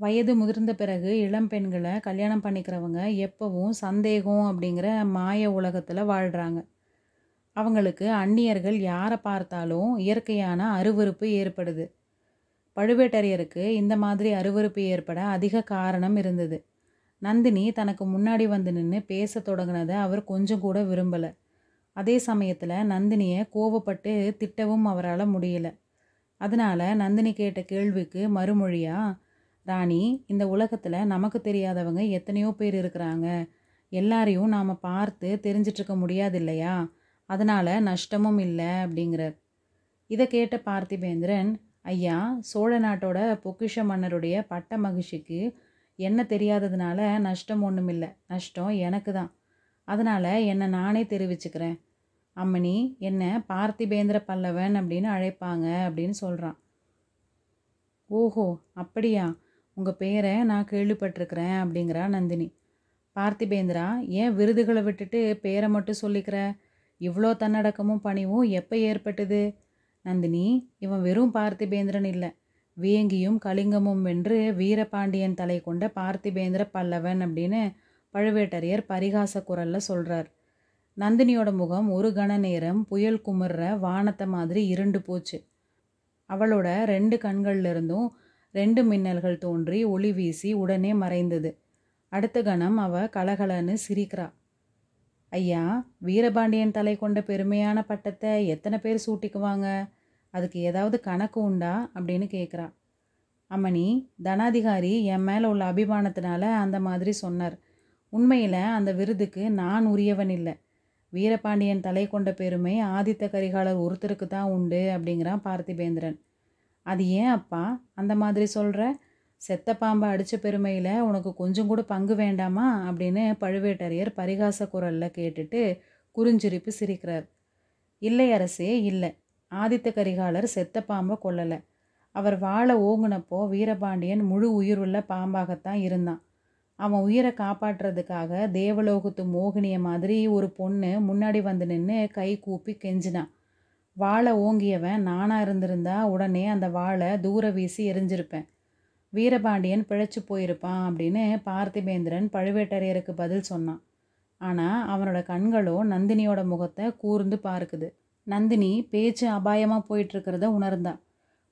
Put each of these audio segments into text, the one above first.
வயது முதிர்ந்த பிறகு இளம் பெண்களை கல்யாணம் பண்ணிக்கிறவங்க எப்பவும் சந்தேகம் அப்படிங்கிற மாய உலகத்தில் வாழ்கிறாங்க அவங்களுக்கு அந்நியர்கள் யாரை பார்த்தாலும் இயற்கையான அருவருப்பு ஏற்படுது. பழுவேட்டரையருக்கு இந்த மாதிரி அருவருப்பு ஏற்பட அதிக காரணம் இருந்தது. நந்தினி தனக்கு முன்னாடி வந்து நின்று பேச தொடங்கினதை அவர் கொஞ்சம் கூட விரும்பலை. அதே சமயத்தில் நந்தினியை கோவப்பட்டு திட்டவும் அவரால் முடியல. அதனால் நந்தினி கேட்ட கேள்விக்கு மறுமொழியாக ராணி இந்த உலகத்தில் நமக்கு தெரியாதவங்க எத்தனையோ பேர் இருக்கிறாங்க. எல்லாரையும் நாம் பார்த்து தெரிஞ்சிட்ருக்க முடியாது இல்லையா அதனால் நஷ்டமும் இல்லை அப்படிங்கிறார். இதை கேட்ட பார்த்திபேந்திரன் ஐயா சோழ நாட்டோட பொக்கிஷ மன்னருடைய பட்ட மகிழ்ச்சிக்கு என்ன தெரியாததுனால நஷ்டம் ஒன்றும் இல்லை. நஷ்டம் எனக்கு தான். அதனால் என்னை நானே தெரிவிச்சுக்கிறேன். அம்மணி என்ன பார்த்திபேந்திர பல்லவன் அப்படின்னு அழைப்பாங்க அப்படின்னு சொல்கிறான் ஓஹோ அப்படியா? உங்கள் பேரை நான் கேள்விப்பட்டிருக்கிறேன் அப்படிங்கிறா நந்தினி. பார்த்திபேந்திரா ஏன் விருதுகளை விட்டுட்டு பேரை மட்டும் சொல்லிக்கிற? இவ்வளோ தன்னடக்கமும் பணிவும் எப்போ ஏற்பட்டது? நந்தினி இவன் வெறும் பார்த்திபேந்திரன் இல்லை. வேங்கியும் கலிங்கமும் வென்று வீரபாண்டியன் தலை கொண்ட பார்த்திபேந்திர பல்லவன் அப்படின்னு பழுவேட்டரையர் பரிகாச குரலில் சொல்கிறார் நந்தினியோட முகம் ஒரு கண நேரம் புயல் குமுற வானத்தை மாதிரி இருண்டு போச்சு. அவளோட ரெண்டு கண்கள்ல இருந்தும் ரெண்டு மின்னல்கள் தோன்றி ஒளி வீசி உடனே மறைந்தது. அடுத்த கணம் அவ கலகலன்னு சிரிக்கிறா. ஐயா வீரபாண்டியன் தலை கொண்ட பெருமையான பட்டத்தை எத்தனை பேர் சூட்டிக்குவாங்க? அதுக்கு ஏதாவது கணக்கு உண்டா? அப்படின்னு கேட்குறா அம்மணி தனாதிகாரி என் மேலே உள்ள அபிமானத்தினால அந்த மாதிரி சொன்னார். உண்மையில் அந்த விருதுக்கு நான் உரியவன் இல்லை. வீரபாண்டியன் தலை கொண்ட பெருமை ஆதித்த கரிகாலர் ஒருத்தருக்கு தான் உண்டு அப்படிங்கிறான் பார்த்திபேந்திரன். அது ஏன் அப்பா? அந்த மாதிரி சொல்கிற செத்த பாம்பை அடித்த பெருமையில் உனக்கு கொஞ்சம் கூட பங்கு வேண்டாமா? அப்படின்னு பழுவேட்டரையர் பரிகாச குரலில் கேட்டுட்டு குறிஞ்சிரிப்பு சிரிக்கிறார். இல்லை அரசே இல்லை. ஆதித்த கரிகாலர் செத்த பாம்பை கொல்லலை. அவர் வாழை ஓங்குனப்போ வீரபாண்டியன் முழு உயிருள்ள பாம்பாகத்தான் இருந்தான். அவன் உயிரை காப்பாற்றுறதுக்காக தேவலோகத்து மோகினிய மாதிரி ஒரு பொண்ணு முன்னாடி வந்து நின்று கை கூப்பி கெஞ்சினான். வாழை ஓங்கியவன் நானாக இருந்திருந்தா உடனே அந்த வாழை தூர வீசி எரிஞ்சிருப்பேன். வீரபாண்டியன் பிழைச்சி போயிருப்பான் அப்படின்னு பார்த்திபேந்திரன் பழுவேட்டரையருக்கு பதில் சொன்னான். ஆனால் அவனோட கண்களோ நந்தினியோட முகத்தை கூர்ந்து பார்க்குது. நந்தினி பேச்சு அபாயமாக போயிட்டுருக்கிறத உணர்ந்தா.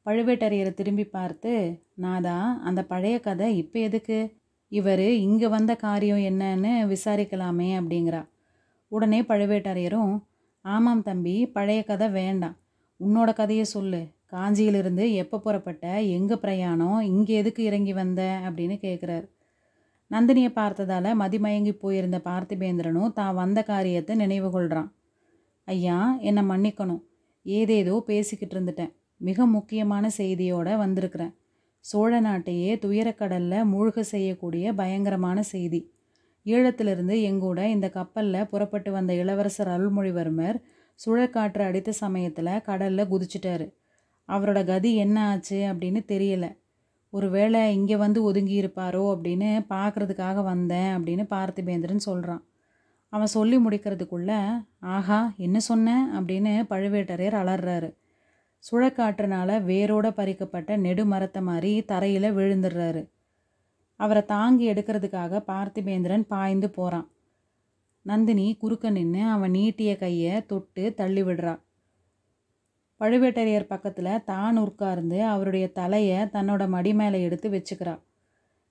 பழுவேட்டரையரை திரும்பி பார்த்து நாதா அந்த பழைய கதை இப்போ எதுக்கு? இவர் இங்கே வந்த காரியம் என்னன்னு விசாரிக்கலாமே அப்படிங்கிறா. உடனே பழுவேட்டரையரும் ஆமாம் தம்பி பழைய கதை வேண்டாம். உன்னோட கதையை சொல்லு. காஞ்சியிலிருந்து எப்போ புறப்பட்ட எங்கே பிரயாணம் இங்கே எதுக்கு இறங்கி வந்த அப்படின்னு கேட்குறார் நந்தினியை பார்த்ததால் மதிமயங்கி போயிருந்த பார்த்திபேந்திரனும் தான் வந்த காரியத்தை நினைவு கொள்கிறான் ஐயா என்னை மன்னிக்கணும். ஏதேதோ பேசிக்கிட்டு இருந்துட்டேன். மிக முக்கியமான செய்தியோடு வந்திருக்கிறேன். சோழ நாட்டையே துயரக்கடலில் மூழ்க செய்யக்கூடிய பயங்கரமான செய்தி. ஈழத்திலிருந்து எங்கூட இந்த கப்பலில் புறப்பட்டு வந்த இளவரசர் அருள்மொழிவர்மர் சுழற்காற்று அடித்த சமயத்தில் கடலில் குதிச்சிட்டாரு. அவரோட கதி என்ன ஆச்சு அப்படின்னு தெரியல. ஒருவேளை இங்கே வந்து ஒதுங்கி இருப்பாரோ அப்படின்னு பார்க்குறதுக்காக வந்தேன் அப்படின்னு பார்த்திபேந்திரன் சொல்கிறான் அவன் சொல்லி முடிக்கிறதுக்குள்ள ஆஹா என்ன சொன்னேன் அப்படின்னு பழுவேட்டரையர் அலறாரு. சுழக்காற்றுனால வேரோட பறிக்கப்பட்ட நெடு மரத்தை மாதிரி தரையில் விழுந்துடுறாரு. அவரை தாங்கி எடுக்கிறதுக்காக பார்த்திபேந்திரன் பாய்ந்து போகிறான் நந்தினி குறுக்க நின்று அவன் நீட்டிய கையை தொட்டு தள்ளி விடுறா. பழுவேட்டரையர் பக்கத்தில் தான் உட்கார்ந்து அவருடைய தலையை தன்னோட மடி மேலே எடுத்து வச்சுக்கிறா.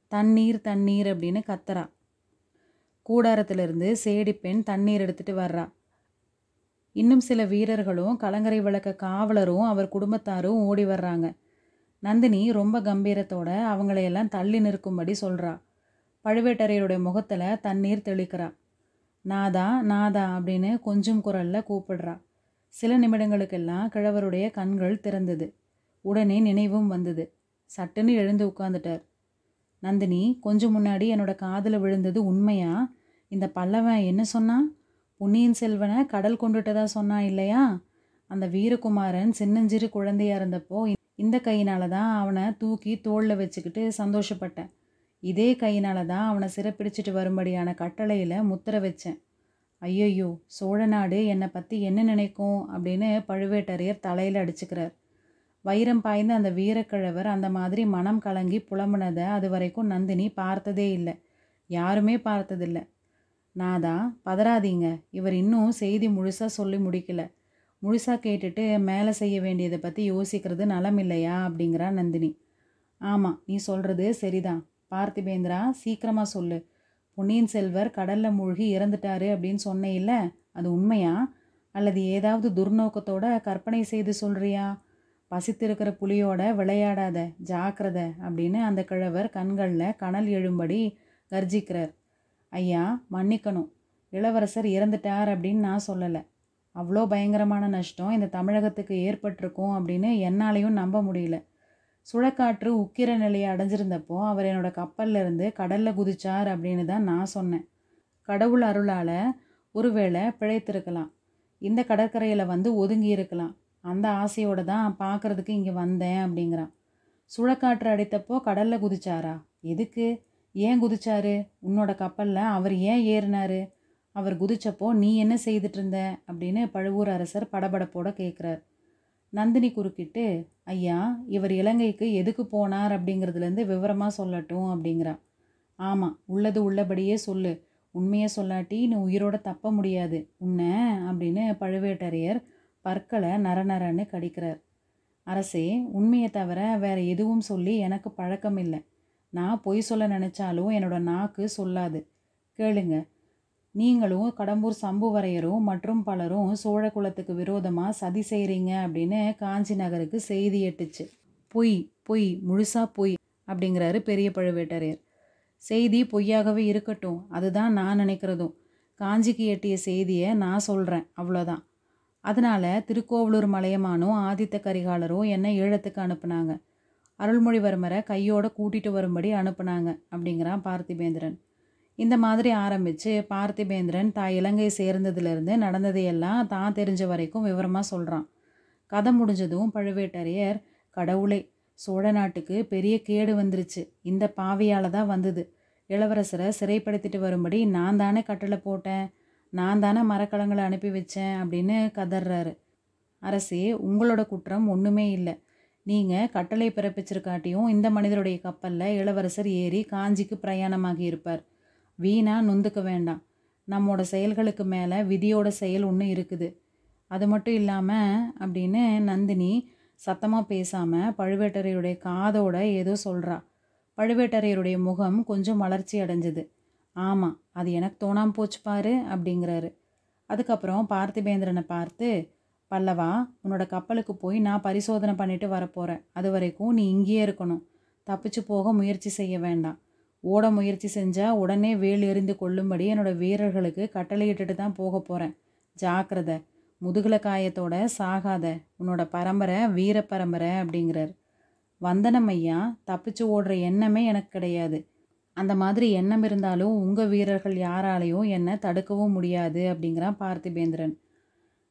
தண்ணீர் தண்ணீர் அப்படின்னு கத்துறா. கூடாரத்திலிருந்து சேடி பெண் தண்ணீர் எடுத்துட்டு வர்றா. இன்னும் சில வீரர்களும் கலங்கரை விளக்க காவலரும் அவர் குடும்பத்தாரும் ஓடி வர்றாங்க. நந்தினி ரொம்ப கம்பீரத்தோட அவங்களையெல்லாம் தள்ளி நிற்கும்படி சொல்கிறா பழுவேட்டரையருடைய முகத்தில் தண்ணீர் தெளிக்கிறா. நாதா நாதா அப்படின்னு கொஞ்சம் குரலில் கூப்பிடுறா. சில நிமிடங்களுக்கெல்லாம் கிழவருடைய கண்கள் திறந்தது. உடனே நினைவும் வந்தது. சட்டுன்னு எழுந்து உட்காந்துட்டார் நந்தினி கொஞ்சம் முன்னாடி என்னோட காதில் விழுந்தது உண்மையா? இந்த பல்லவன் என்ன சொன்னான் பொன்னியின் செல்வனை கடல் கொண்டுட்டதா சொன்னான் இல்லையா? அந்த வீரகுமாரன் சின்னஞ்சிறு குழந்தையாக இருந்தப்போ இந்த கையினால் தான் அவனை தூக்கி தோளில் வச்சுக்கிட்டு சந்தோஷப்பட்டேன். இதே கையினால் தான் அவனை சிறப்பிடிச்சிட்டு வரும்படியான கட்டளையில் முத்திர வச்சேன். ஐயையோ சோழ நாடு என்னை பற்றி என்ன நினைக்கும்? அப்படின்னு பழுவேட்டரையர் தலையில் அடிச்சுக்கிறார். வைரம் பாய்ந்த அந்த வீரக்கிழவர் அந்த மாதிரி மனம் கலங்கி புலம்புனதை அது வரைக்கும் நந்தினி பார்த்ததே இல்லை. யாருமே பார்த்ததில்ல. நாதா பதறாதீங்க. இவர் இன்னும் செய்தி முழுசாக சொல்லி முடிக்கல. முழுசாக கேட்டுட்டு மேலே செய்ய வேண்டியதை பற்றி யோசிக்கிறது நலம் இல்லையா அப்படிங்கிறா நந்தினி. ஆமாம் நீ சொல்கிறது சரிதான். பார்த்திபேந்திரா சீக்கிரமாக சொல்லு. பொன்னியின் செல்வர் கடலில் மூழ்கி இறந்துட்டாரு அப்படின்னு சொன்னேயில்ல அது உண்மையா? அல்லது ஏதாவது துர்நோக்கத்தோட கற்பனை செய்து சொல்கிறியா பசித்திருக்கிற புலியோட விளையாடாத ஜாக்கிரத அப்படின்னு அந்த கிழவர் கண்களில் கனல் எழும்படி கர்ஜிக்கிறார். ஐயா மன்னிக்கணும். இளவரசர் இறந்துட்டார் அப்படின்னு நான் சொல்லலை. அவ்வளோ பயங்கரமான நஷ்டம். இந்த தமிழகத்துக்கு ஏற்பட்டிருக்கும் அப்படின்னு என்னாலையும் நம்ப முடியல. சுழக்காற்று உக்கிர நிலையை அடைஞ்சிருந்தப்போ அவர் என்னோட கப்பல்ல இருந்து கடலில் குதிச்சார் அப்படின்னு தான் நான் சொன்னேன். கடவுள் அருளால் ஒருவேளை பிழைத்திருக்கலாம். இந்த கடற்கரையில் வந்து ஒதுங்கி இருக்கலாம். அந்த ஆசையோடு தான் பார்க்குறதுக்கு இங்கே வந்தேன் அப்படிங்கிறான். சுழக்காற்று அடித்தப்போ கடலில் குதிச்சாரா? எதுக்கு? ஏன் குதிச்சாரு? உன்னோட கப்பலில் அவர் ஏன் ஏறினாரு? அவர் குதிச்சப்போ நீ என்ன செய்துட்டு இருந்த அப்படின்னு பழுவூர் அரசர் படபடப்போட கேட்குறார் நந்தினி குறுக்கிட்டு ஐயா இவர் இலங்கைக்கு எதுக்கு போனார் அப்படிங்கிறதுலேருந்து விவரமாக சொல்லட்டும் அப்படிங்கிறா ஆமாம் உள்ளது உள்ளபடியே சொல்லு. உண்மையை சொல்லாட்டி நீ உயிரோட தப்ப முடியாது. உன்னை அப்படின்னு பழுவேட்டரையர் பற்களை நரநரன்னு கடிக்கிறார். அரசே உண்மையை தவிர வேற எதுவும் சொல்லி எனக்கு பழக்கம் இல்லை நான் பொய் சொல்ல நினச்சாலும் என்னோட நாக்கு சொல்லாது. கேளுங்க. நீங்களும் கடம்பூர் சம்புவரையரும் மற்றும் பலரும் சோழ குலத்துக்கு விரோதமாக சதி செய்கிறீங்க அப்படின்னு காஞ்சி நகருக்கு செய்தி எட்டுச்சு. பொய் பொய் முழுசாக பொய் அப்படிங்கிறாரு பெரிய பழுவேட்டரையர். செய்தி பொய்யாகவே இருக்கட்டும் அதுதான் நான் நினைக்கிறதும். காஞ்சிக்கு எட்டிய செய்தியை நான் சொல்கிறேன் அவ்வளோதான். அதனால் திருக்கோவலூர் மலையமானும் ஆதித்த கரிகாலரும் என்னை ஈழத்துக்கு அனுப்புனாங்க? அருள்மொழிவர்மரை கையோட கூட்டிகிட்டு வரும்படி அனுப்புனாங்க அப்படிங்கிறான் பார்த்திபேந்திரன். இந்த மாதிரி ஆரம்பித்து பார்த்திபேந்திரன் தான் இலங்கை சேர்ந்ததுலேருந்து நடந்ததையெல்லாம் தான் தெரிஞ்ச வரைக்கும் விவரமாக சொல்கிறான் கதை முடிஞ்சதும் பழுவேட்டரையர் கடவுளே சோழ நாட்டுக்கு பெரிய கேடு வந்துருச்சு. இந்த பாவியால் தான் வந்தது. இளவரசரை சிறைப்படுத்திட்டு வரும்படி நான் தானே கட்டளை போட்டேன். நான் தானே மரக்கலங்களை அனுப்பி வச்சேன் அப்படின்னு கதறாரு. அரசே உங்களோட குற்றம் ஒன்றுமே இல்லை. நீங்கள் கட்டளை பிறப்பிச்சிருக்காட்டியும் இந்த மனிதருடைய கப்பலில் இளவரசர் ஏறி காஞ்சிக்கு பிரயாணமாகி இருப்பார். வீணாக நொந்துக்க வேண்டாம். நம்மோட செயல்களுக்கு மேலே விதியோட செயல் ஒன்று இருக்குது. அது மட்டும் இல்லாமல் அப்படின்னு நந்தினி சத்தமாக பேசாமல் பழுவேட்டரையருடைய காதோட ஏதோ சொல்கிறா பழுவேட்டரையருடைய முகம் கொஞ்சம் வளர்ச்சி அடைஞ்சது. ஆமாம் அது எனக்கு தோணாமல் போச்சு பாரு அப்படிங்கிறாரு. அதுக்கப்புறம் பார்த்திபேந்திரனை பார்த்து பல்லவா உன்னோட கப்பலுக்கு போய் நான் பரிசோதனை பண்ணிட்டு வரப்போகிறேன் அது வரைக்கும் நீ இங்கேயே இருக்கணும். தப்பிச்சு போக முயற்சி செய்ய வேண்டாம். ஓட முயற்சி செஞ்சால் உடனே வேல் எறிந்து கொள்ளும்படி என்னோட வீரர்களுக்கு கட்டளையிட்டுட்டு தான் போக போகிறேன் ஜாக்கிரத. முதுகுல காயத்தோட சாகாத உன்னோட பரம்பரை வீர பரம்பரை அப்படிங்கிறார். வந்தனம் ஐயா தப்பிச்சு ஓடுற எண்ணமே எனக்கு கிடையாது. அந்த மாதிரி எண்ணம் இருந்தாலும் உங்கள் வீரர்கள் யாராலையும் என்னை தடுக்கவும் முடியாது அப்படிங்கிறான் பார்த்திபேந்திரன்.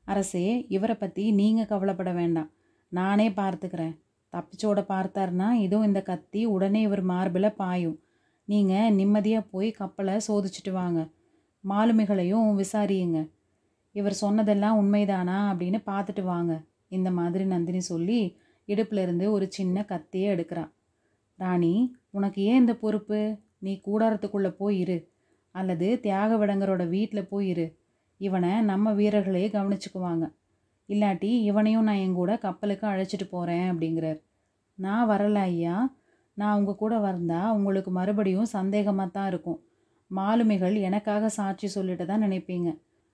அரசே இவரை பற்றி நீங்கள் கவலைப்பட வேண்டாம். நானே பார்த்துக்கிறேன். தப்பிச்சோட பார்த்தாருன்னா இதுவும் இந்த கத்தி உடனே இவர் மார்பில் பாயும். நீங்கள் நிம்மதியாக போய் கப்பலை சோதிச்சுட்டு வாங்க. மாலுமிகளையும் விசாரியுங்க. இவர் சொன்னதெல்லாம் உண்மைதானா அப்படின்னு பார்த்துட்டு வாங்க. இந்த மாதிரி நந்தினி சொல்லி இடுப்புலேருந்து ஒரு சின்ன கத்தியை எடுக்கிறான். ராணி உனக்கு ஏன் இந்த பொறுப்பு? நீ கூடாரத்துக்குள்ளே போய் இரு. அல்லது தியாக விடங்கரோட வீட்டில் போய் இரு. இவனை நம்ம வீரர்களே கவனிச்சுக்குவாங்க. இல்லாட்டி இவனையும் நான் என் கூட கப்பலுக்கு அழைச்சிட்டு போகிறேன் அப்படிங்கிறார். நான் வரல ஐயா. நான் உங்கள் கூட வந்தால் உங்களுக்கு மறுபடியும் சந்தேகமாக தான் இருக்கும். மாலுமிகள் எனக்காக சாட்சி சொல்லிட்டு தான் நினைப்பீங்க.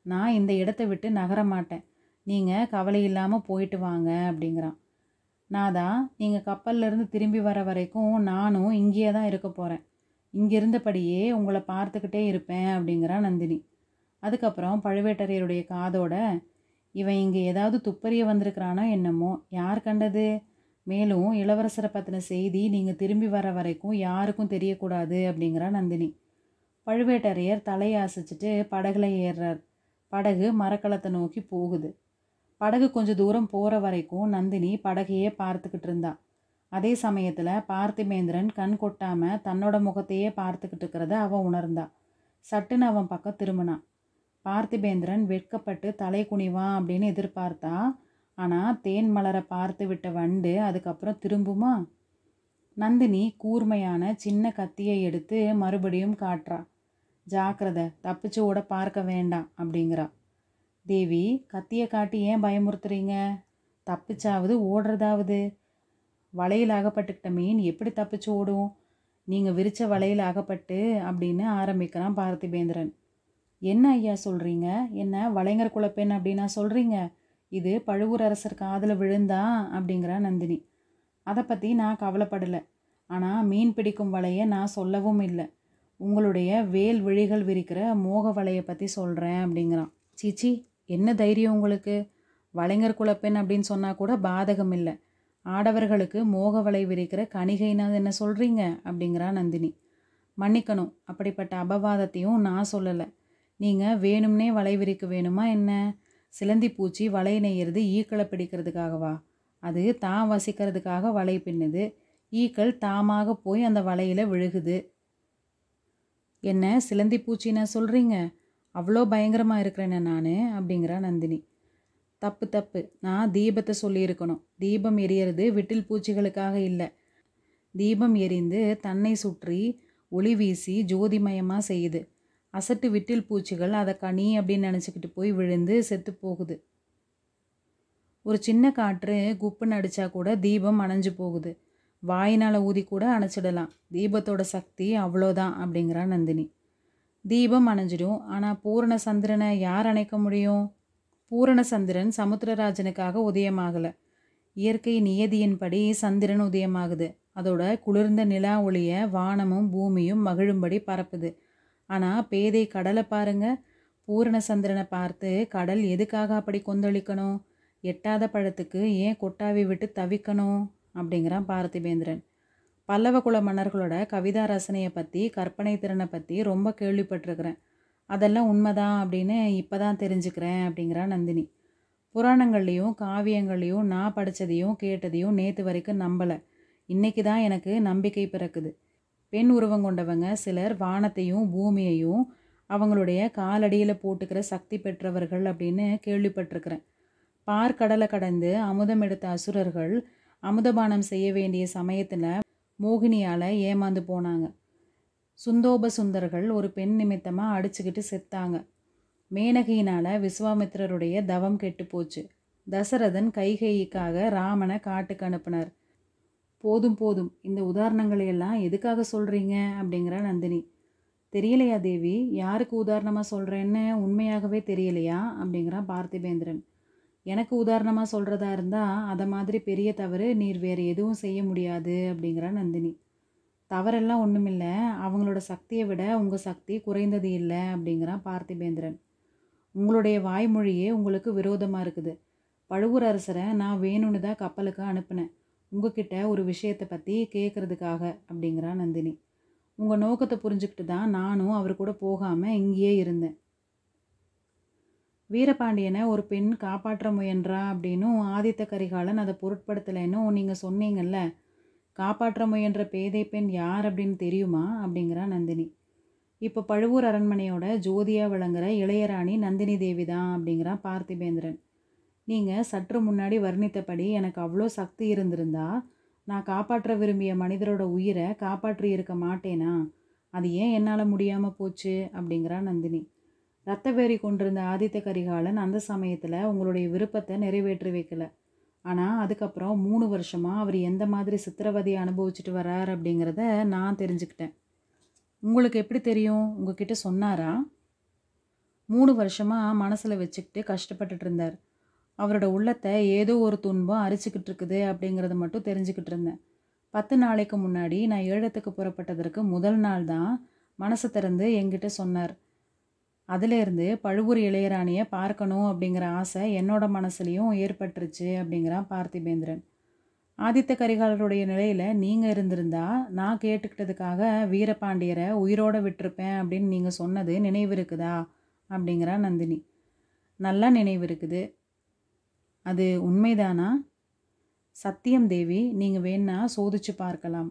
நான் இந்த இடத்த விட்டு நகர மாட்டேன். நீங்கள் கவலை இல்லாமல் போயிட்டு வாங்க அப்படிங்கிறான். நான் தான் நீங்கள் கப்பல்லேருந்து திரும்பி வர வரைக்கும் நானும் இங்கேயே தான் இருக்க போகிறேன் இங்கே இருந்தபடியே உங்களை பார்த்துக்கிட்டே இருப்பேன் அப்படிங்கிறான் நந்தினி. அதுக்கப்புறம் பழுவேட்டரையருடைய காதோட இவன் இங்கே ஏதாவது துப்பறிய வந்திருக்கிறானோ என்னமோ யார் கண்டது? மேலும் இளவரசரை பற்றின செய்தி நீங்கள் திரும்பி வர வரைக்கும் யாருக்கும் தெரியக்கூடாது அப்படிங்கிறா நந்தினி. பழுவேட்டரையர் தலையாசிச்சுட்டு படகுல ஏறுறார். படகு மரக்கலத்தை நோக்கி போகுது. படகு கொஞ்சம் தூரம் போகிற வரைக்கும் நந்தினி படகையே பார்த்துக்கிட்டு இருந்தா. அதே சமயத்தில் பார்த்திபேந்திரன் கண் கொட்டாமல் தன்னோட முகத்தையே பார்த்துக்கிட்டு இருக்கிறத அவன் உணர்ந்தா. சட்டுன்னு அவன் பக்கம் திரும்பினான் பார்த்திபேந்திரன் வெட்கப்பட்டு தலை குனிவான் அப்படின்னு எதிர்பார்த்தா ஆனால் தேன் மலரை பார்த்து விட்ட வண்டு அதுக்கப்புறம் திரும்புமா? நந்தினி கூர்மையான சின்ன கத்தியை எடுத்து மறுபடியும் காட்டுறா. ஜாக்கிரதை தப்பிச்சு ஓட பார்க்க வேண்டாம் அப்படிங்கிறா. தேவி கத்தியை காட்டி ஏன் பயமுறுத்துறீங்க? தப்பிச்சாவது ஓடுறதாவது. வலையில் அகப்பட்டுக்கிட்ட மீன் எப்படி தப்பிச்சு ஓடும்? நீங்கள் விரிச்ச வலையில் அகப்பட்டு அப்படின்னு ஆரம்பிக்கிறான் பார்த்திபேந்திரன். என்ன ஐயா சொல்கிறீங்க என்ன வலைஞர் குலப்பெண் அப்படின்னா சொல்கிறீங்க இது பழுவூர் அரசர் காதில் விழுந்தா? அப்படிங்கிறா நந்தினி. அதை பற்றி நான் கவலைப்படலை. ஆனால் மீன் பிடிக்கும் வலையை நான் சொல்லவும் இல்லை. உங்களுடைய வேல் விழிகள் விரிக்கிற மோக வலையை பற்றி சொல்கிறேன் அப்படிங்கிறான். சீச்சி என்ன தைரியம் உங்களுக்கு? வலைஞர் குலப்பெண் அப்படின்னு சொன்னால் கூட பாதகம் இல்லை. ஆடவர்களுக்கு மோக வலை விரிக்கிற கணிகைன்னா என்ன சொல்கிறீங்க அப்படிங்கிறா நந்தினி. மன்னிக்கணும் அப்படிப்பட்ட அபவாதத்தையும் நான் சொல்லலை. நீங்கள் வேணும்னே வலை விரிக்க வேணுமா என்ன? சிலந்தி பூச்சி வலை நெய்யறது ஈக்களை பிடிக்கிறதுக்காகவா அது தான் வசிக்கிறதுக்காக வலை பின்னுது. ஈக்கள் தாமாக போய் அந்த வலையில் விழுகுது. என்ன சிலந்தி பூச்சின்னா சொல்கிறீங்க அவ்வளோ பயங்கரமாக இருக்கிறேனே நான் அப்படிங்கிறா நந்தினி. தப்பு தப்பு. நான் தீபத்தை சொல்லியிருக்கணும். தீபம் எரியறது விட்டில் பூச்சிகளுக்காக இல்லை. தீபம் எரிந்து தன்னை சுற்றி ஒளி வீசி ஜோதிமயமாக செய்யுது. அசட்டு விட்டில் பூச்சிகள் அதை கனி அப்படின்னு நினச்சிக்கிட்டு போய் விழுந்து செத்து போகுது. ஒரு சின்ன காற்று குப்புன்னு அடித்தா கூட தீபம் அணைஞ்சு போகுது. வாயினால் ஊதி கூட அணைச்சிடலாம். தீபத்தோட சக்தி அவ்வளோதான் அப்படிங்கிறா நந்தினி. தீபம் அணைஞ்சிடும். ஆனால் பூரண சந்திரனை யார் அணைக்க முடியும்? பூரண சந்திரன் சமுத்திரராஜனுக்காக உதயமாகலை. இயற்கை நியதியின்படி சந்திரன் உதயமாகுது. அதோட குளிர்ந்த நிலா ஒளிய வானமும் பூமியும் மகிழும்படி பரப்புது. ஆனால் பேதை கடலை பாருங்க. பூரண சந்திரனை பார்த்து கடல் எதுக்காக அப்படி கொந்தளிக்கணும்? எட்டாத பழத்துக்கு ஏன் கொட்டாவி விட்டு தவிக்கணும்? அப்படிங்கிறான் பார்த்திபேந்திரன். பல்லவ குல மன்னர்களோட கவிதா ரசனையை பற்றி கற்பனை திறனை பற்றி ரொம்ப கேள்விப்பட்டிருக்கிறேன். அதெல்லாம் உண்மைதான் அப்படின்னு இப்போ தான் தெரிஞ்சுக்கிறேன் அப்படிங்கிறா நந்தினி. புராணங்கள்லேயும் காவியங்கள்லேயும் நான் படித்ததையும் கேட்டதையும் நேற்று வரைக்கும் நம்பலை. இன்றைக்கி தான் எனக்கு நம்பிக்கை பிறக்குது. பெண் உருவம் கொண்டவங்க சிலர் வானத்தையும் பூமியையும் அவங்களுடைய காலடியில் போட்டுக்கிற சக்தி பெற்றவர்கள் அப்படின்னு கேள்விப்பட்டிருக்கிறேன். பார்க்கடலை கடந்து அமுதம் எடுத்த அசுரர்கள் அமுதபானம் செய்ய வேண்டிய சமயத்தில் மோகினியால் ஏமாந்து போனாங்க. சுந்தோப சுந்தர்கள் ஒரு பெண் நிமித்தமாக அடிச்சுக்கிட்டு செத்தாங்க. மேனகையினால் விஸ்வாமித்திரருடைய தவம் கெட்டு போச்சு. தசரதன் கைகைக்காக ராமனை காட்டுக்கு அனுப்புனார். போதும் போதும். இந்த உதாரணங்களை எல்லாம் எதுக்காக சொல்கிறீங்க அப்படிங்கிற நந்தினி. தெரியலையா தேவி? யாருக்கு உதாரணமாக சொல்கிறேன்னு உண்மையாகவே தெரியலையா? அப்படிங்கிறான் பார்த்திபேந்திரன். எனக்கு உதாரணமாக சொல்கிறதா இருந்தால் அதை மாதிரி பெரிய தவறு நீர் வேறு எதுவும் செய்ய முடியாது அப்படிங்கிறா நந்தினி. தவறெல்லாம் ஒன்றுமில்லை அவங்களோட சக்தியை விட உங்கள் சக்தி குறைந்தது இல்லை அப்படிங்கிறான் பார்த்திபேந்திரன். உங்களுடைய வாய்மொழியே உங்களுக்கு விரோதமாக இருக்குது. பழுவூர் அரசரை நான் வேணும்னு தான் கப்பலுக்கு அனுப்புனேன். உங்ககிட்ட ஒரு விஷயத்தை பற்றி கேட்குறதுக்காக அப்படிங்கிறா நந்தினி. உங்கள் நோக்கத்தை புரிஞ்சுக்கிட்டு தான் நானும் அவர் கூட போகாமல் இங்கேயே இருந்தேன். வீரபாண்டியனை ஒரு பெண் காப்பாற்ற முயன்றா அப்படின்னும் ஆதித்த கரிகாலன் அதை பொருட்படுத்தலைன்னும் நீங்கள் சொன்னீங்கல்ல காப்பாற்ற முயன்ற பேதை பெண் யார் அப்படின்னு தெரியுமா அப்படிங்கிறா நந்தினி. இப்போ பழுவூர் அரண்மனையோட ஜோதியாக விளங்குற இளையராணி நந்தினி தேவி தான் அப்படிங்கிறான் பார்த்திபேந்திரன். நீங்கள் சற்று முன்னாடி வர்ணித்தபடி எனக்கு அவ்வளோ சக்தி இருந்திருந்தா நான் காப்பாற்ற விரும்பிய மனிதரோட உயிரை காப்பாற்றி இருக்க மாட்டேனா? அது ஏன் என்னால் முடியாமல் போச்சு? அப்படிங்கிறா நந்தினி. ரத்த வேரி கொண்டிருந்த ஆதித்த கரிகாலன் அந்த சமயத்தில் உங்களுடைய விருப்பத்தை நிறைவேற்றி வைக்கல. ஆனால் அதுக்கப்புறம் மூணு வருஷமாக அவர் எந்த மாதிரி சித்திரவதையை அனுபவிச்சுட்டு வரார் அப்படிங்கிறத நான் தெரிஞ்சுக்கிட்டேன். உங்களுக்கு எப்படி தெரியும்? உங்ககிட்ட சொன்னாரா? மூணு வருஷமாக மனசில் வச்சுக்கிட்டு கஷ்டப்பட்டுட்டு இருந்தார். அவரோட உள்ளத்தை ஏதோ ஒரு துன்பம் அரிச்சுக்கிட்டு இருக்குது அப்படிங்கிறத மட்டும் தெரிஞ்சுக்கிட்டு இருந்தேன். பத்து நாளைக்கு முன்னாடி நான் ஈழத்துக்கு புறப்பட்டதற்கு முதல் நாள் தான் மனசு திறந்து என்கிட்ட சொன்னார். அதிலேருந்து பழுவூர் இளையராணியை பார்க்கணும் அப்படிங்கிற ஆசை என்னோட மனசுலையும் ஏற்பட்டுருச்சு அப்படிங்கிறான் பார்த்திபேந்திரன். ஆதித்த கரிகாலருடைய நிலையில் நீங்கள் இருந்திருந்தா நான் கேட்டுக்கிட்டதுக்காக வீரபாண்டியரை உயிரோடு விட்டுருப்பேன் அப்படின்னு நீங்கள் சொன்னது நினைவு இருக்குதா? அப்படிங்கிறா நந்தினி. நல்லா நினைவு இருக்குது. அது உண்மைதானா? சத்தியம் தேவி நீங்கள் வேணா சோதிச்சு பார்க்கலாம்.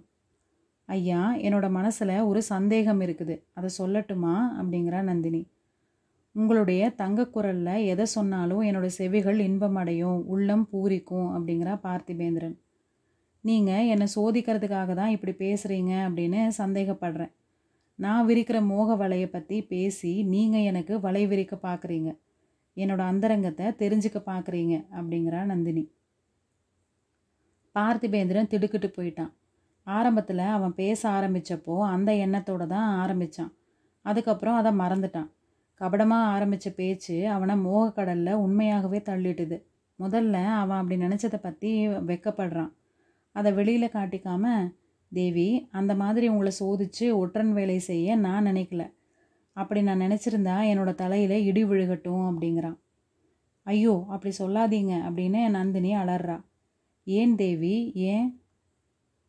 ஐயா என்னோட மனசில் ஒரு சந்தேகம் இருக்குது. அதை சொல்லட்டுமா? அப்படிங்கிறா நந்தினி. உங்களுடைய தங்க குரலில் எதை சொன்னாலும் என்னோட செவிகள் இன்பம் அடையும் உள்ளம் பூரிக்கும் அப்படிங்கிறா பார்த்திபேந்திரன். நீங்கள் என்னை சோதிக்கிறதுக்காக தான் இப்படி பேசுகிறீங்க அப்படின்னு சந்தேகப்படுறேன். நான் விரிக்கிற மோக வலையை பற்றி பேசி நீங்கள் எனக்கு வலை விரிக்க பார்க்குறீங்க என்னோட அந்தரங்கத்தை தெரிஞ்சுக்க பார்க்குறீங்க அப்படிங்கிறா நந்தினி. பார்த்திபேந்திரன் திடுக்கிட்டு போயிட்டான். ஆரம்பத்தில் அவன் பேச ஆரம்பித்தப்போ அந்த எண்ணத்தோடு தான் ஆரம்பித்தான் அதுக்கப்புறம் அதை மறந்துட்டான். கபடமாக ஆரம்பித்த பேச்சு அவனை மோகக்கடலில் உண்மையாகவே தள்ளிட்டுது. முதல்ல அவன் அப்படி நினச்சதை பற்றி வெக்கப்படுறான். அதை வெளியில் காட்டிக்காம தேவி அந்த மாதிரி உங்களை சோதித்து ஒற்றன் வேலை செய்ய நான் நினைக்கல. அப்படி நான் நினச்சிருந்தா என்னோட தலையில் இடி விழுகட்டும் அப்படிங்கிறான். ஐயோ அப்படி சொல்லாதீங்க அப்படின்னு நந்தினி அலறா. ஏன் தேவி? ஏன்?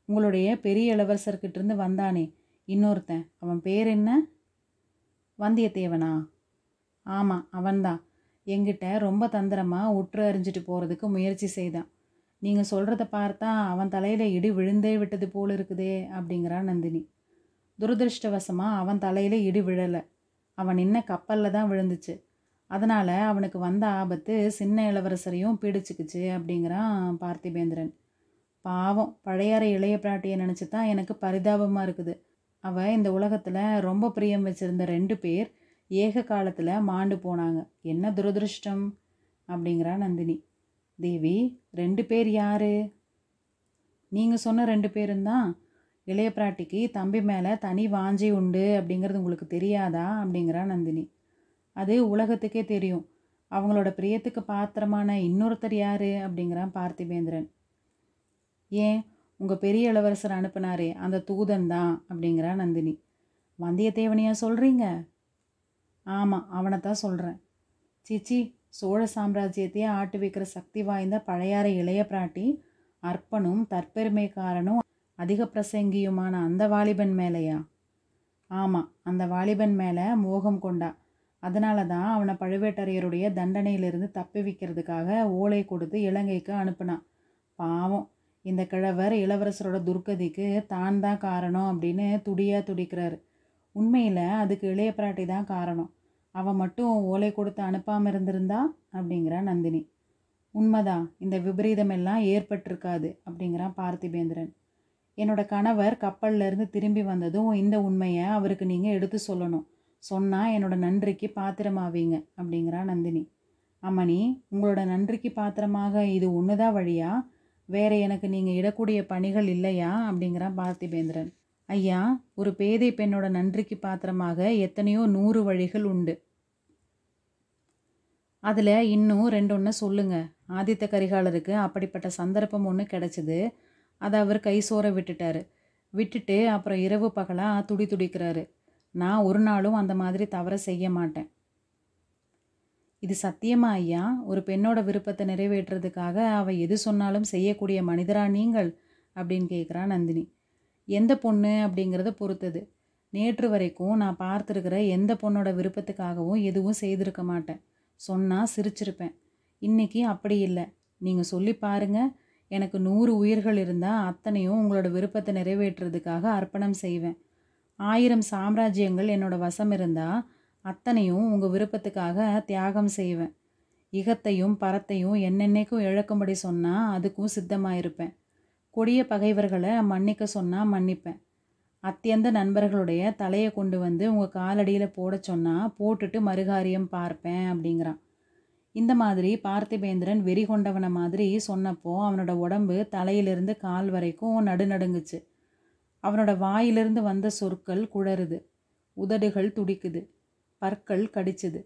உங்களுடைய பெரிய இளவரசர்கிட்டேருந்து வந்தானே இன்னொருத்தன். அவன் பேர் என்ன? வந்தியத்தேவனா? ஆமாம் அவன்தான். எங்கிட்ட ரொம்ப தந்திரமாக உற்று அறிஞ்சிட்டு போகிறதுக்கு முயற்சி செய்தான். நீங்கள் சொல்கிறத பார்த்தா அவன் தலையில் இடி விழுந்தே விட்டது போல் இருக்குதே அப்படிங்கிறா நந்தினி. துரதிருஷ்டவசமாக அவன் தலையில் இடி விழலை. அவன் நின்ன கப்பலில் தான் விழுந்துச்சு. அதனால் அவனுக்கு வந்த ஆபத்து சின்ன இளவரசரையும் பீடிச்சுக்குச்சு அப்படிங்கிறான் பார்த்திபேந்திரன். பாவம் பழையாற இளைய பிராட்டியை நினச்சி தான் எனக்கு பரிதாபமாக இருக்குது. அவள் இந்த உலகத்தில் ரொம்ப பிரியம் வச்சுருந்த ரெண்டு பேர் ஏக காலத்தில் மாண்டு போனாங்க. என்ன துரதிருஷ்டம்? அப்படிங்கிறா நந்தினி. தேவி ரெண்டு பேர் யாரு? நீங்கள் சொன்ன ரெண்டு பேரும் தான் இளைய பிராட்டிக்கு தம்பி மேலே தனி வாஞ்சி உண்டு அப்படிங்கிறது உங்களுக்கு தெரியாதா? அப்படிங்கிறா நந்தினி. அது உலகத்துக்கே தெரியும். அவங்களோட பிரியத்துக்கு பாத்திரமான இன்னொருத்தர் யார்? அப்படிங்கிறான் பார்த்திபேந்திரன். ஏன்? உங்கள் பெரிய இளவரசர் அனுப்புனாரே அந்த தூதன் தான் அப்படிங்கிறா நந்தினி. வந்தியத்தேவனையா சொல்கிறீங்க ஆமாம் அவனை தான் சொல்கிறேன் சிச்சி சோழ சாம்ராஜ்யத்தையே ஆட்டு வைக்கிற சக்தி வாய்ந்த பழையாற இளைய பிராட்டி அற்பனும் தற்பெருமைக்காரனும் அதிக பிரசங்கியுமான அந்த வாலிபன் மேலேயா? ஆமாம் அந்த வாலிபன் மேலே மோகம் கொண்டா. அதனால தான் அவனை பழுவேட்டரையருடைய தண்டனையிலிருந்து தப்பி வைக்கிறதுக்காக ஓலை கொடுத்து இலங்கைக்கு அனுப்புனான் பாவம் இந்த கிழவர் இளவரசரோட துர்க்கதிக்கு தான் தான் காரணம் அப்படின்னு துடியாக துடிக்கிறாரு. உண்மையில் அதுக்கு இளைய பிராட்டி தான் காரணம். அவன் மட்டும் ஓலை கொடுத்து அனுப்பாமல் இருந்திருந்தா? அப்படிங்கிறா நந்தினி. உண்மைதான் இந்த விபரீதம் எல்லாம் ஏற்பட்டிருக்காது அப்படிங்கிறான் பார்த்திபேந்திரன். என்னோட கணவர் கப்பல்லேருந்து திரும்பி வந்ததும் இந்த உண்மையை அவருக்கு நீங்கள் எடுத்து சொல்லணும். சொன்னால் என்னோட நன்றிக்கு பாத்திரமாவீங்க அப்படிங்கிறா நந்தினி. அம்மணி உங்களோட நன்றிக்கு பாத்திரமாக இது ஒன்று தான் வழியா? வேற எனக்கு நீங்கள் இடக்கூடிய பணிகள் இல்லையா? அப்படிங்கிறான் பார்த்திபேந்திரன். ஐயா ஒரு பேதை பெண்ணோட நன்றிக்கு பாத்திரமாக எத்தனையோ நூறு வழிகள் உண்டு. அதில் இன்னும் ரெண்டு ஒன்று சொல்லுங்க. ஆதித்த கரிகாலருக்கு அப்படிப்பட்ட சந்தர்ப்பம் ஒன்று கிடச்சிது. அதை அவர் கை சோற விட்டுட்டாரு. விட்டுட்டு அப்புறம் இரவு பகலாக துடி துடிக்கிறாரு. நான் ஒரு நாளும் அந்த மாதிரி தவற செய்ய மாட்டேன். இது சத்தியமா ஐயா? ஒரு பெண்ணோட விருப்பத்தை நிறைவேற்றுறதுக்காக அவள் எது சொன்னாலும் செய்யக்கூடிய மனிதரா நீங்கள்? அப்படின்னு கேட்குறா நந்தினி. எந்த பொண்ணு அப்படிங்கிறத பொறுத்தது. நேற்று வரைக்கும் நான் பார்த்துருக்கிற எந்த பொண்ணோட விருப்பத்துக்காகவும் எதுவும் செய்திருக்க மாட்டேன். சொன்னால் சிரிச்சிருப்பேன். இன்னைக்கு அப்படி இல்லை. நீங்கள் சொல்லி பாருங்கள் எனக்கு நூறு உயிர்கள் இருந்தால் அத்தனையும் உங்களோட விருப்பத்தை நிறைவேற்றுறதுக்காக அர்ப்பணம் செய்வேன். ஆயிரம் சாம்ராஜ்யங்கள் என்னோட வசம் இருந்தால் அத்தனையும் உங்கள் விருப்பத்துக்காக தியாகம் செய்வேன். இகத்தையும் பரத்தையும் என்னென்னைக்கும் இழக்கும்படி சொன்னால் அதுக்கும் சித்தமாக இருப்பேன் கொடிய பகைவர்களை மன்னிக்க சொன்னால் மன்னிப்பேன். அத்தியந்த நண்பர்களுடைய தலையை கொண்டு வந்து உங்கள் காலடியில் போட சொன்னால் போட்டுட்டு மறுகாரியம் பார்ப்பேன் அப்படிங்கிறான். இந்த மாதிரி பார்த்திபேந்திரன் வெறி கொண்டவனை மாதிரி சொன்னப்போ அவனோட உடம்பு தலையிலிருந்து கால் வரைக்கும் நடுநடுங்குச்சு. அவனோட வாயிலிருந்து வந்த சொற்கள் குளறுது உதடுகள் துடிக்குது. பற்கள் கடிச்சுது.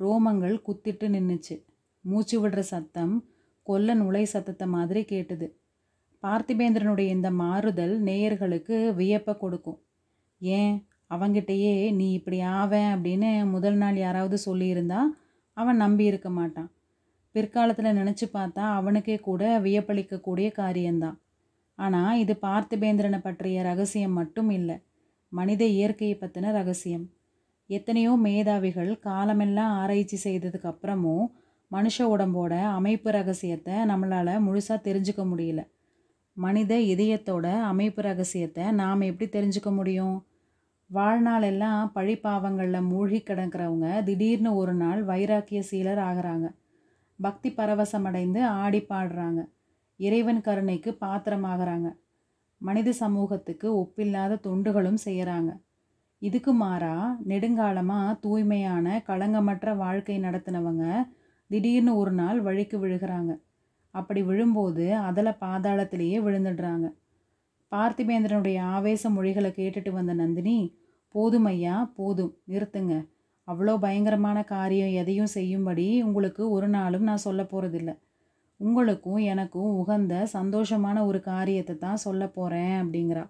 ரோமங்கள் குத்திட்டு நின்றுச்சு மூச்சு விடுற சத்தம் கொல்ல நுழை சத்தத்தை மாதிரி கேட்டுது. பார்த்திபேந்திரனுடைய இந்த மாறுதல் நேயர்களுக்கு வியப்பை கொடுக்கும். ஏன்? அவங்கிட்டயே நீ இப்படி ஆவேன் அப்படின்னு முதல் நாள் யாராவது சொல்லியிருந்தா அவன் நம்பி இருக்க மாட்டான். பிற்காலத்தில் நினச்சி பார்த்தா அவனுக்கே கூட வியப்பளிக்கக்கூடிய காரியம்தான் ஆனால் இது பார்த்திபேந்திரனை பற்றிய ரகசியம் மட்டும் இல்லை. மனித இயற்கையை பற்றின ரகசியம். எத்தனையோ மேதாவிகள் காலமெல்லாம் ஆராய்ச்சி செய்ததுக்கு அப்புறமும் மனுஷ உடம்போட அமைப்பு ரகசியத்தை நம்மளால் முழுசாக தெரிஞ்சுக்க முடியல. மனித இதயத்தோட அமைப்பு ரகசியத்தை நாம் எப்படி தெரிஞ்சுக்க முடியும்? வாழ்நாள் எல்லாம் பழிப்பாவங்களில் மூழ்கி கிடக்கிறவங்க திடீர்னு ஒரு நாள் வைராக்கிய சீலர் ஆகிறாங்க. பக்தி பரவசமடைந்து ஆடி பாடுறாங்க. இறைவன் கருணைக்கு பாத்திரமாகறாங்க. மனித சமூகத்துக்கு ஒப்பில்லாத தொண்டுகளும் செய்கிறாங்க இதுக்கு மாறா நெடுங்காலமாக தூய்மையான களங்கமற்ற வாழ்க்கை நடத்தினவங்க திடீர்னு ஒரு நாள் வழிக்கு விழுகிறாங்க. அப்படி விழும்போது அதில் பாதாளத்திலேயே விழுந்துடுறாங்க. பார்த்திபேந்திரனுடைய ஆவேச மொழிகளை கேட்டுட்டு வந்த நந்தினி போதும் ஐயா போதும். நிறுத்துங்க. அவ்வளோ பயங்கரமான காரியம் எதையும் செய்யும்படி உங்களுக்கு ஒரு நாளும் நான் சொல்ல போகிறதில்ல உங்களுக்கும் எனக்கும் உகந்த சந்தோஷமான ஒரு காரியத்தை தான் சொல்ல போகிறேன் அப்படிங்கிறா.